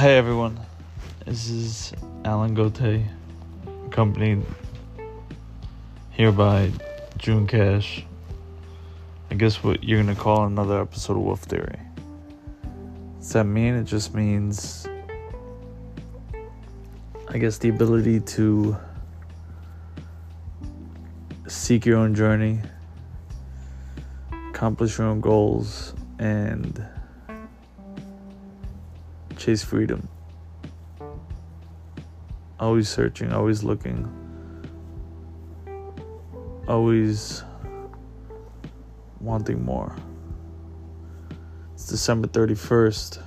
Hey everyone, this is Alan Gote, accompanied here by June Cash. I guess what you're gonna call another episode of Wolf Theory. Does that mean? It just means, I guess, the ability to seek your own journey, accomplish your own goals, and chase freedom. Always searching, always looking, always wanting more. It's December 31st,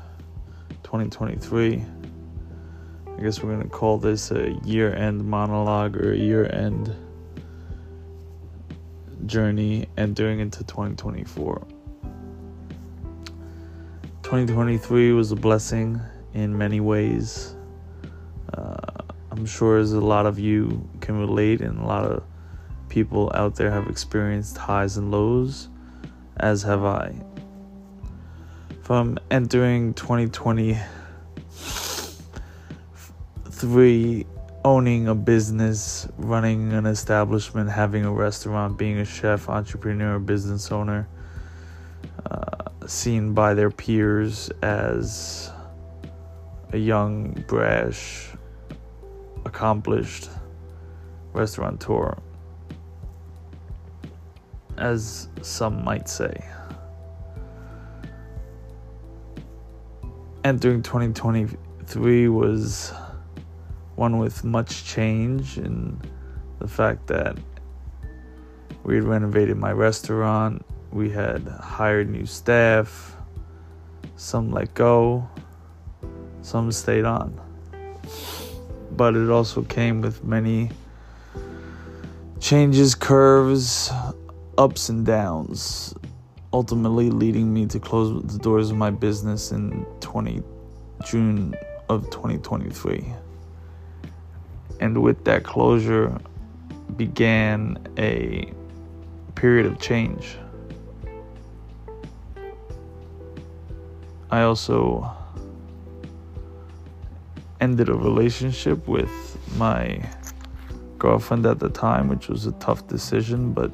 2023. I guess we're going to call this a year end monologue or a year end journey entering into 2024. 2023 was a blessing in many ways. Uh, I'm sure as a lot of you can relate, and a lot of people out there have experienced highs and lows, as have I. From entering 2023, owning a business, running an establishment, having a restaurant, being a chef, entrepreneur, business owner seen by their peers as a young, brash, accomplished restaurateur, as some might say. Entering 2023 was one with much change in the fact that we had renovated my restaurant we had hired new staff. Some let go, some stayed on. But it also came with many changes, curves, ups and downs, ultimately leading me to close the doors of my business in 20 June of 2023. And with that closure began a period of change. I also ended a relationship with my girlfriend at the time, which was a tough decision, but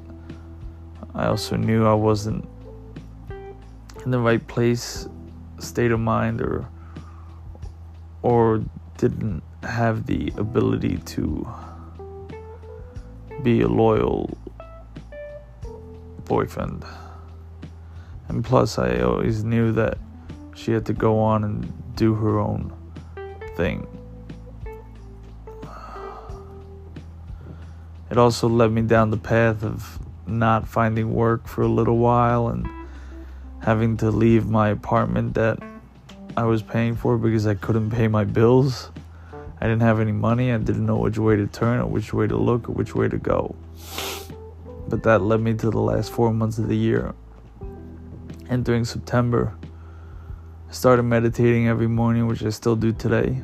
I also knew I wasn't in the right place, state of mind, or or didn't have the ability to be a loyal boyfriend. And plus, I always knew that she had to go on and do her own thing. It also led me down the path of not finding work for a little while and having to leave my apartment that I was paying for because I couldn't pay my bills. I didn't have any money. I didn't know which way to turn or which way to look or which way to go. But that led me to the last four months of the year. Entering September, started meditating every morning, which I still do today.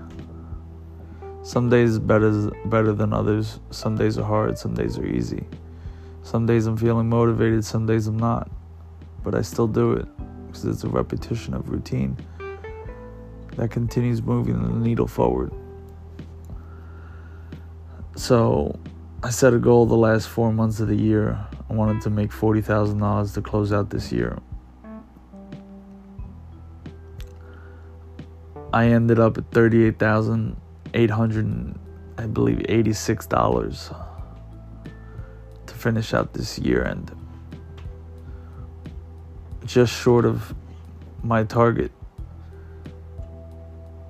Some days better better than others. Some days are hard, some days are easy. Some days I'm feeling motivated, some days I'm not. But I still do it because it's a repetition of routine that continues moving the needle forward. So, I set a goal the last 4 months of the year. I wanted to make $40,000 to close out this year. I ended up at thirty-eight thousand eight hundred, I believe, eighty-six dollars to finish out this year, and just short of my target.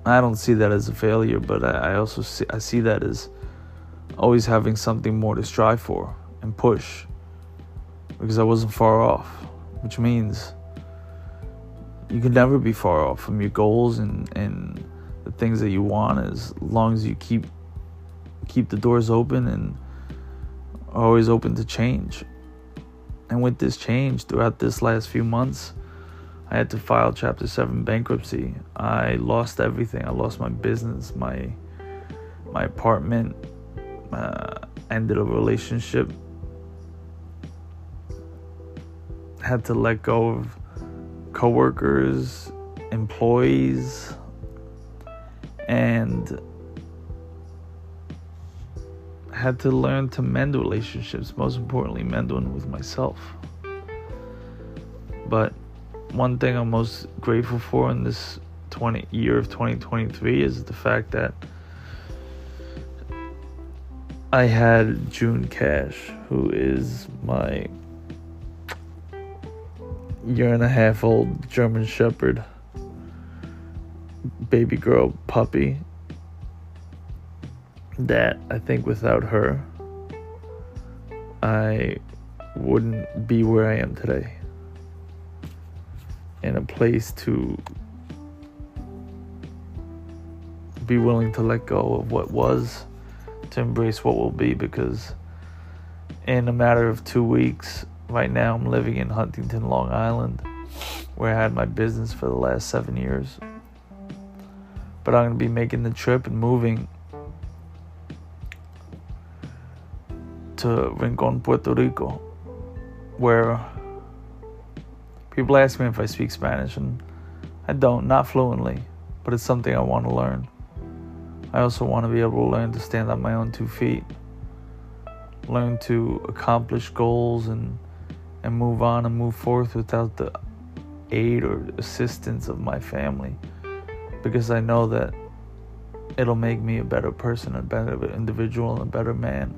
I don't see that as a failure, but I, I also see I see that as always having something more to strive for and push because I wasn't far off, which means you can never be far off from your goals and, and the things that you want as long as you keep keep the doors open and always open to change. And with this change throughout this last few months, I had to file chapter 7 bankruptcy. I lost everything. I lost my business, my my apartment, uh, ended a relationship. Had to let go of coworkers, employees, and had to learn to mend relationships, most importantly, mend one with myself. But one thing I'm most grateful for in this 20 year of 2023 is the fact that I had June Cash, who is my year and a half old German Shepherd baby girl puppy that I think without her I wouldn't be where I am today. In a place to be willing to let go of what was to embrace what will be because in a matter of two weeks right now I'm living in Huntington, Long Island, where I had my business for the last seven years. But I'm going to be making the trip and moving to Rincon, Puerto Rico, where people ask me if I speak Spanish, and I don't, not fluently, but it's something I want to learn. I also want to be able to learn to stand on my own two feet, learn to accomplish goals and and move on and move forth without the aid or assistance of my family because I know that it'll make me a better person, a better individual, and a better man.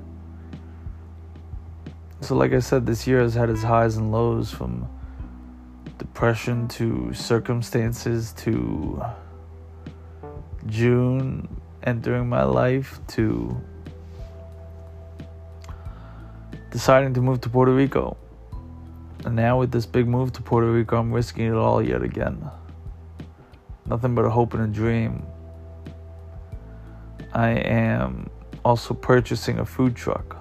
So, like I said, this year has had its highs and lows from depression to circumstances to June entering my life to deciding to move to Puerto Rico. And now with this big move to Puerto Rico, I'm risking it all yet again. Nothing but a hope and a dream. I am also purchasing a food truck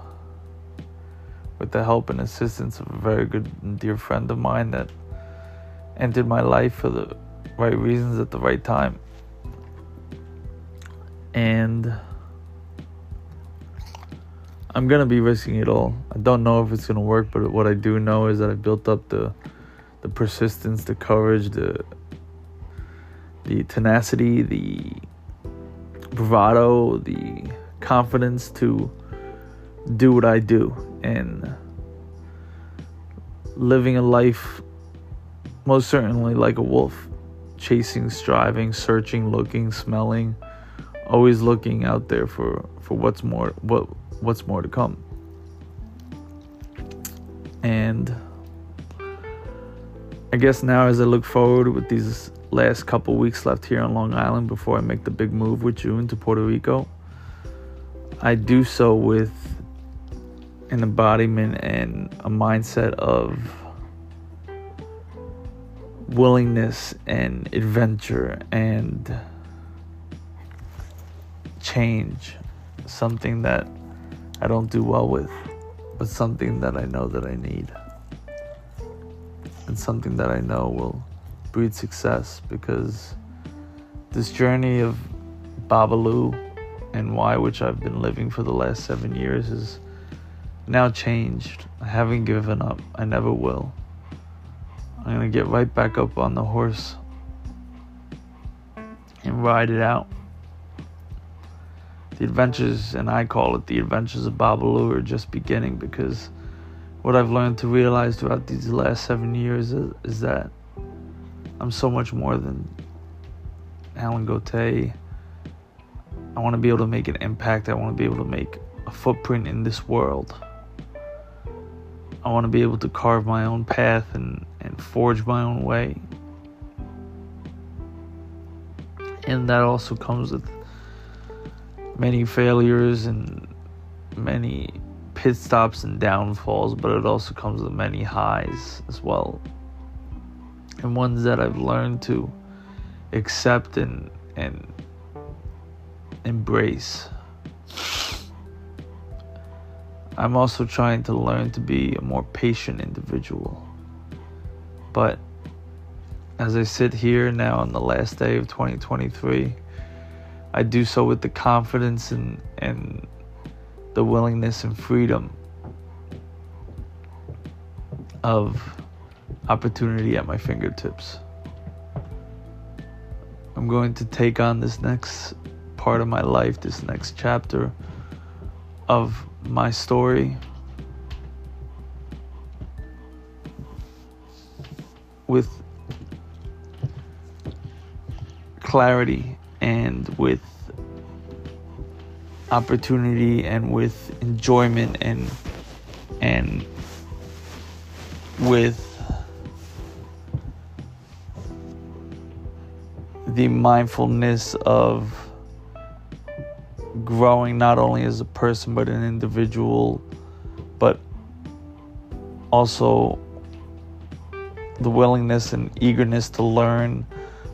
with the help and assistance of a very good and dear friend of mine that entered my life for the right reasons at the right time. And I'm gonna be risking it all. I don't know if it's gonna work, but what I do know is that I built up the the persistence, the courage, the the tenacity, the bravado, the confidence to do what I do and living a life most certainly like a wolf, chasing, striving, searching, looking, smelling, always looking out there for for what's more what what's more to come. And I guess now, as I look forward with these last couple weeks left here on Long Island before I make the big move with June to Puerto Rico, I do so with an embodiment and a mindset of willingness and adventure and change. Something that I don't do well with, but something that I know that I need. And something that I know will breed success because this journey of Babalu and why which I've been living for the last seven years is now changed. I haven't given up. I never will. I'm gonna get right back up on the horse and ride it out the adventures, and I call it the adventures of Babalu, are just beginning because what I've learned to realize throughout these last seven years is, is that I'm so much more than Alan Gote. I want to be able to make an impact. I want to be able to make a footprint in this world. I want to be able to carve my own path and, and forge my own way. And that also comes with many failures and many pit stops and downfalls, but it also comes with many highs as well. And ones that I've learned to accept and and embrace. I'm also trying to learn to be a more patient individual. But as I sit here now on the last day of 2023, I do so with the confidence and, and the willingness and freedom of opportunity at my fingertips. I'm going to take on this next part of my life, this next chapter of my story. With clarity and with opportunity and with enjoyment and and with the mindfulness of growing not only as a person but an individual but also the willingness and eagerness to learn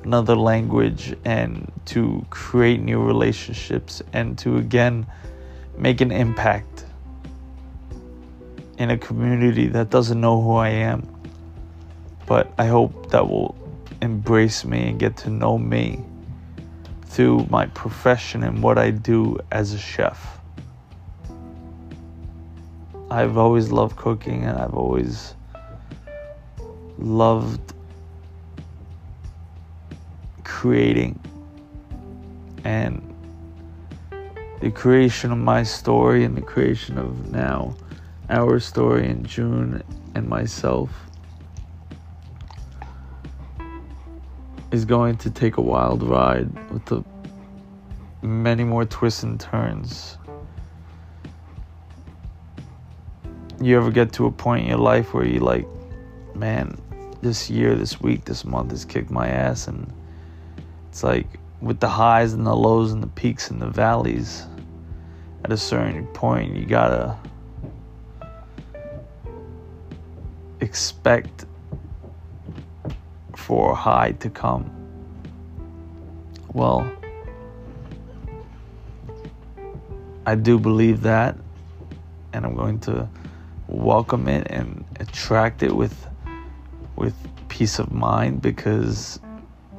another language and to create new relationships and to again make an impact in a community that doesn't know who I am. But I hope that will embrace me and get to know me through my profession and what I do as a chef. I've always loved cooking and I've always loved creating and the creation of my story and the creation of now our story in June and myself is going to take a wild ride with the many more twists and turns. You ever get to a point in your life where you like, man, this year, this week, this month has kicked my ass and it's like with the highs and the lows and the peaks and the valleys, at a certain point, you gotta expect for a high to come. Well, I do believe that, and I'm going to welcome it and attract it with with peace of mind because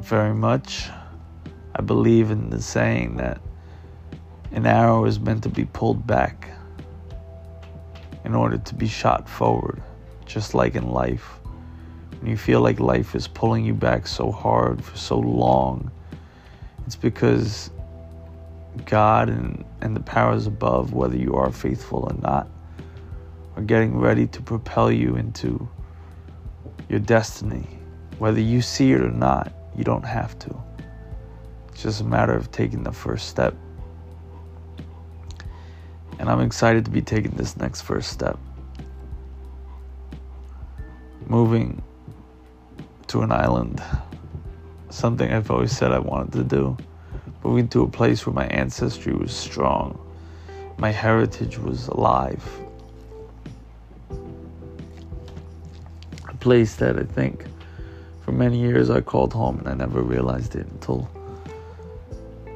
very much I believe in the saying that an arrow is meant to be pulled back in order to be shot forward, just like in life. When you feel like life is pulling you back so hard for so long, it's because God and, and the powers above, whether you are faithful or not, are getting ready to propel you into your destiny. Whether you see it or not, you don't have to. It's just a matter of taking the first step. And I'm excited to be taking this next first step. Moving to an island, something I've always said I wanted to do. Moving to a place where my ancestry was strong, my heritage was alive. A place that I think for many years I called home and I never realized it until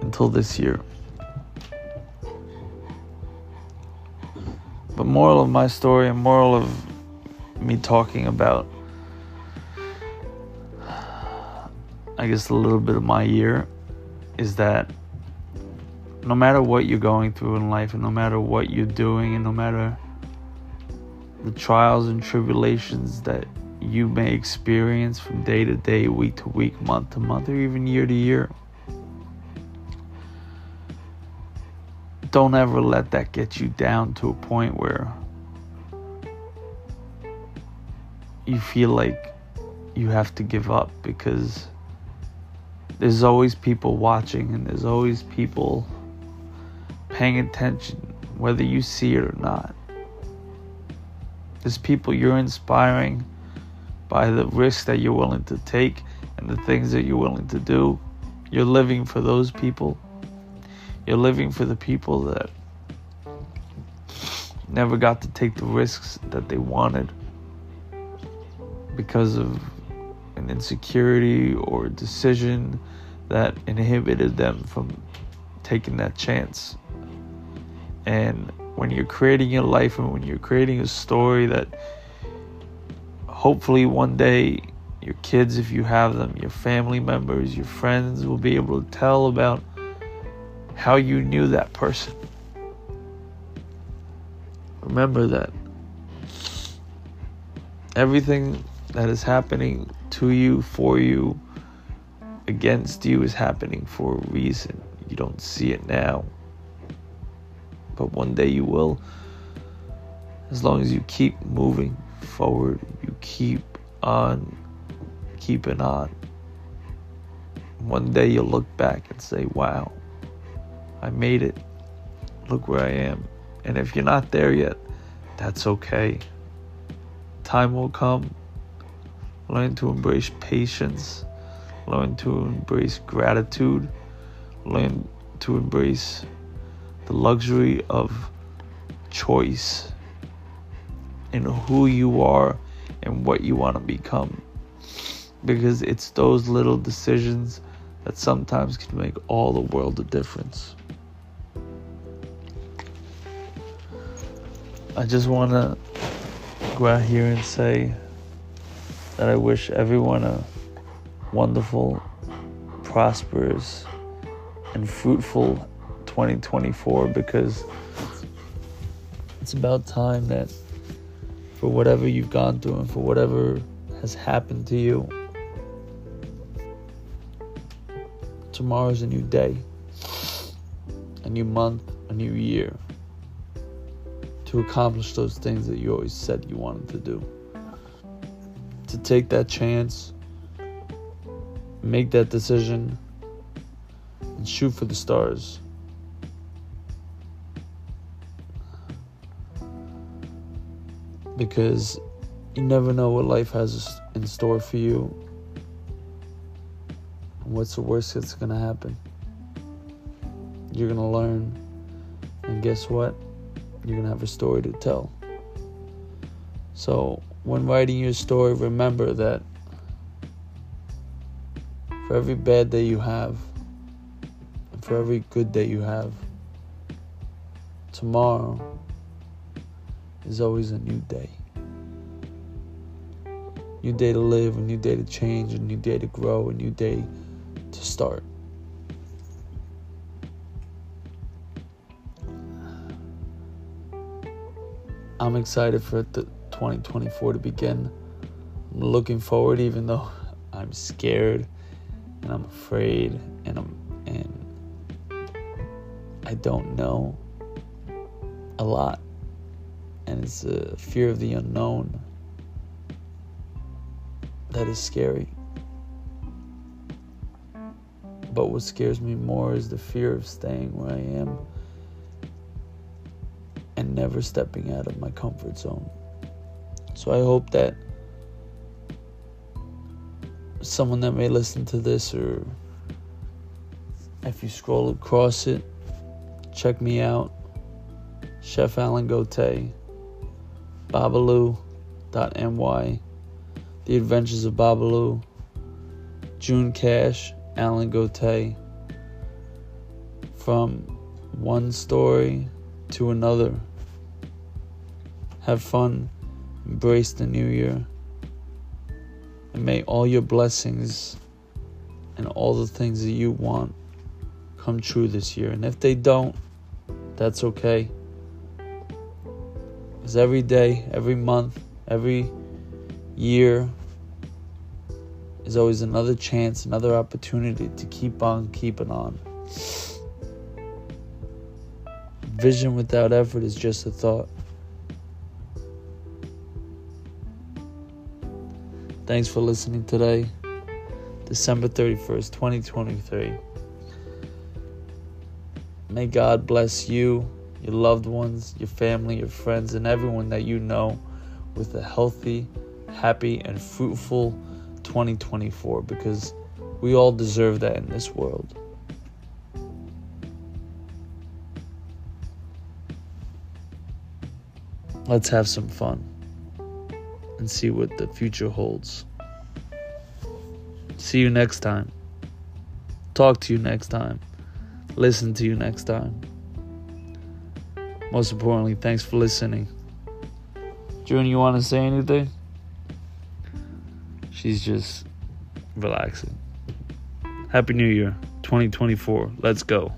until this year. But moral of my story and moral of me talking about I guess a little bit of my year is that no matter what you're going through in life and no matter what you're doing and no matter the trials and tribulations that you may experience from day to day, week to week, month to month, or even year to year. Don't ever let that get you down to a point where you feel like you have to give up because there's always people watching and there's always people paying attention whether you see it or not. There's people you're inspiring by the risks that you're willing to take and the things that you're willing to do. You're living for those people. You're living for the people that never got to take the risks that they wanted because of an insecurity or a decision that inhibited them from taking that chance. And when you're creating your life and when you're creating a story that hopefully one day your kids, if you have them, your family members, your friends will be able to tell about how you knew that person. Remember that everything that is happening to you, for you, against you is happening for a reason. You don't see it now. But one day you will. As long as you keep moving forward, you keep on keeping on. One day you'll look back and say, wow, I made it. Look where I am. And if you're not there yet, that's okay. Time will come. Learn to embrace patience. Learn to embrace gratitude. Learn to embrace the luxury of choice in who you are and what you want to become. Because it's those little decisions that sometimes can make all the world a difference. I just want to go out here and say that I wish everyone a wonderful, prosperous, and fruitful 2024 because it's about time that for whatever you've gone through and for whatever has happened to you, tomorrow's a new day, a new month, a new year to accomplish those things that you always said you wanted to do. To take that chance, make that decision, and shoot for the stars. Because you never know what life has in store for you. What's the worst that's going to happen? You're going to learn. And guess what? You're going to have a story to tell. So, when writing your story, remember that for every bad day you have, and for every good day you have, tomorrow is always a new day. New day to live, a new day to change, a new day to grow, a new day to start. I'm excited for the 2024 to begin. I'm looking forward, even though I'm scared and I'm afraid and I'm and I don't know a lot, and it's a fear of the unknown that is scary. But what scares me more is the fear of staying where I am never stepping out of my comfort zone. So I hope that someone that may listen to this or if you scroll across it, check me out. Chef Alan Gote, Babaloo.my, The Adventures of Babaloo, June Cash, Alan Gote. From one story to another. Have fun, embrace the new year, and may all your blessings and all the things that you want come true this year. And if they don't, that's okay. Because every day, every month, every year is always another chance, another opportunity to keep on keeping on. Vision without effort is just a thought. Thanks for listening today, December 31st, 2023. May God bless you, your loved ones, your family, your friends, and everyone that you know with a healthy, happy, and fruitful 2024 because we all deserve that in this world. Let's have some fun and see what the future holds. See you next time. Talk to you next time. Listen to you next time. Most importantly, thanks for listening. June, you want to say anything? She's just relaxing. Happy New Year 2024. Let's go.